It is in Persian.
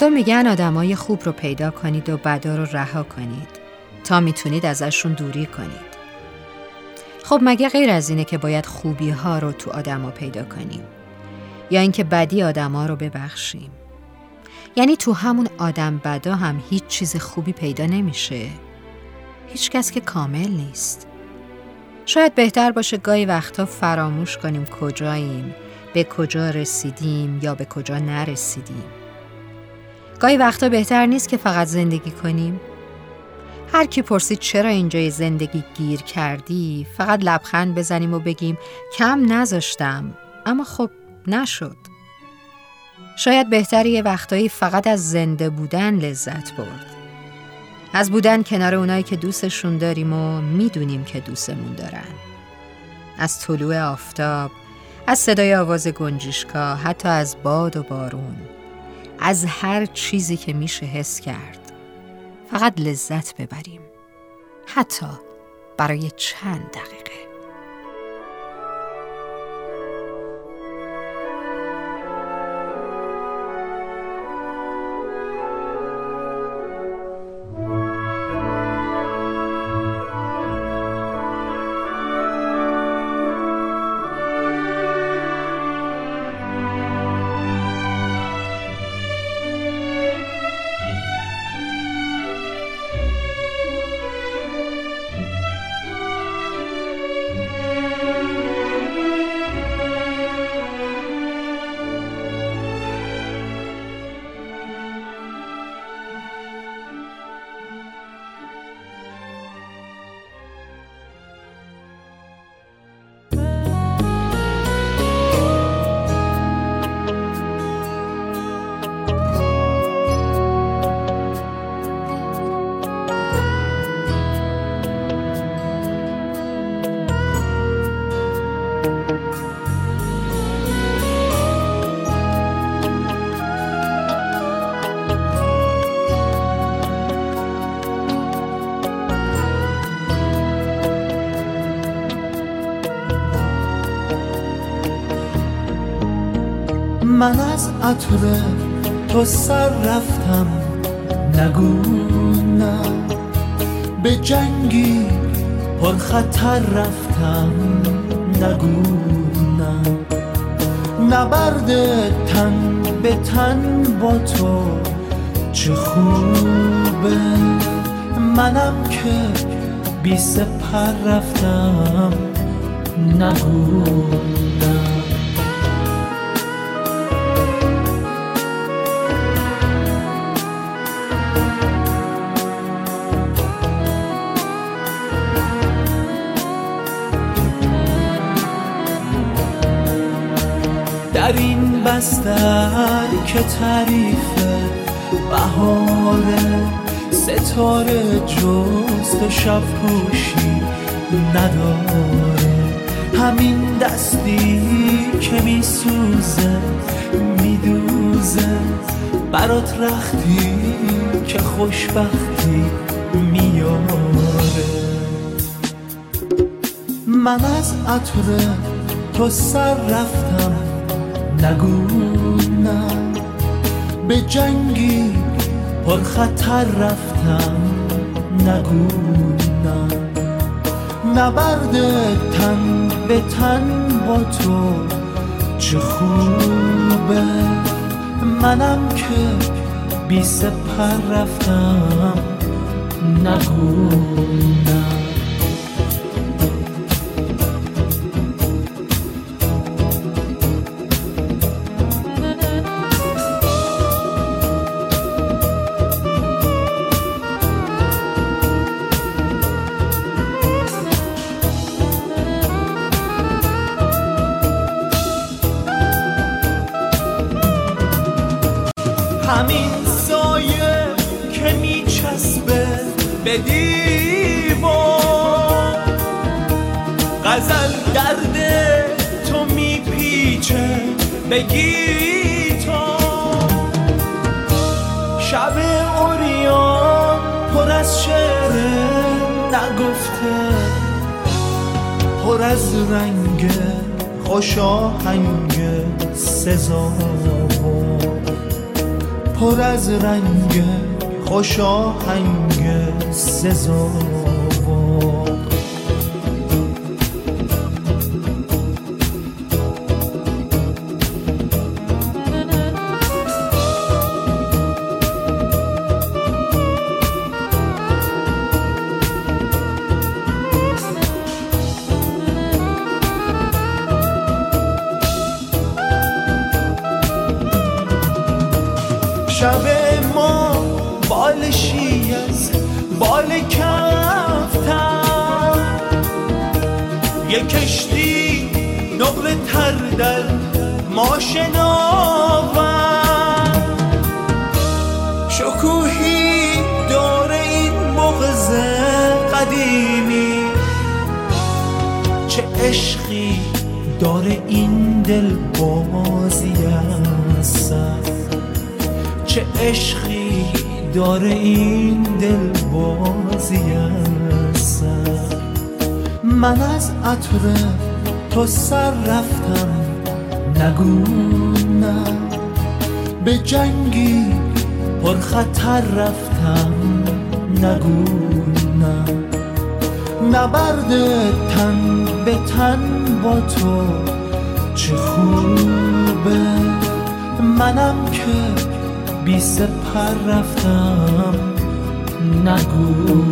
مردم میگن آدمای خوب رو پیدا کنید و بدا رو رها کنید. تا می‌تونید ازشون دوری کنید. خب مگه غیر از اینه که باید خوبی ها رو تو آدما پیدا کنیم؟ یا اینکه بدی آدما رو ببخشیم؟ یعنی تو همون آدم بدا هم هیچ چیز خوبی پیدا نمیشه. هیچ کس که کامل نیست. شاید بهتر باشه گاهی وقتا فراموش کنیم کجاییم به کجا رسیدیم یا به کجا نرسیدیم. گاهی وقتا بهتر نیست که فقط زندگی کنیم. هر کی پرسید چرا اینجای زندگی گیر کردی فقط لبخند بزنیم و بگیم کم نذاشتم اما خب نشد. شاید بهتری یه وقتایی فقط از زنده بودن لذت برد. از بودن کنار اونایی که دوستشون داریم و می‌دونیم که دوستمون دارن. از طلوع آفتاب از صدای آواز گنجشکا حتی از باد و بارون. از هر چیزی که میشه حس کرد. فقط لذت ببریم. حتی برای چند دقیقه. من از عطر تو سر رفتم. نگو نه. به جنگی پر خطر رفتم. نگو نه. نبرد تن به تن با تو چه خوبه. منم که بی سپر رفتم. نگو نه. بستر که تعریف بهاره ستاره جز شب پوشی نداره. همین دستی که میسوزه میدوزه. برات رختی که خوشبختی میاره. من از عطر تو سر رفتم. نگو نه به جنگی پر خطر رفتم. نگو نه نبرد تن به تن با تو چه خوبه. منم که بی سپر رفتم. نگو همین سایه که میچسبه به دیوار. غزل درد تو میپیچه به گیتار. شب اوریان پر از شعر نگفته پر از رنگ خوش آهنگ سزاوار. پر از رنگ خوش آهنگ سزاوار شب ما بالشی از بال کفتم یه کشتی نقل تر در ما شناور شکوهی داره این مغز قدیمی. چه عشقی داره این دل بازی چه عشقی داره این دل بازی من از عطر تو سر رفتم نگو نه به جنگی پر خطر رفتم نگو نه نبرد تن به تن با تو چه خوبه. منم که بی سپر رفتم نگو.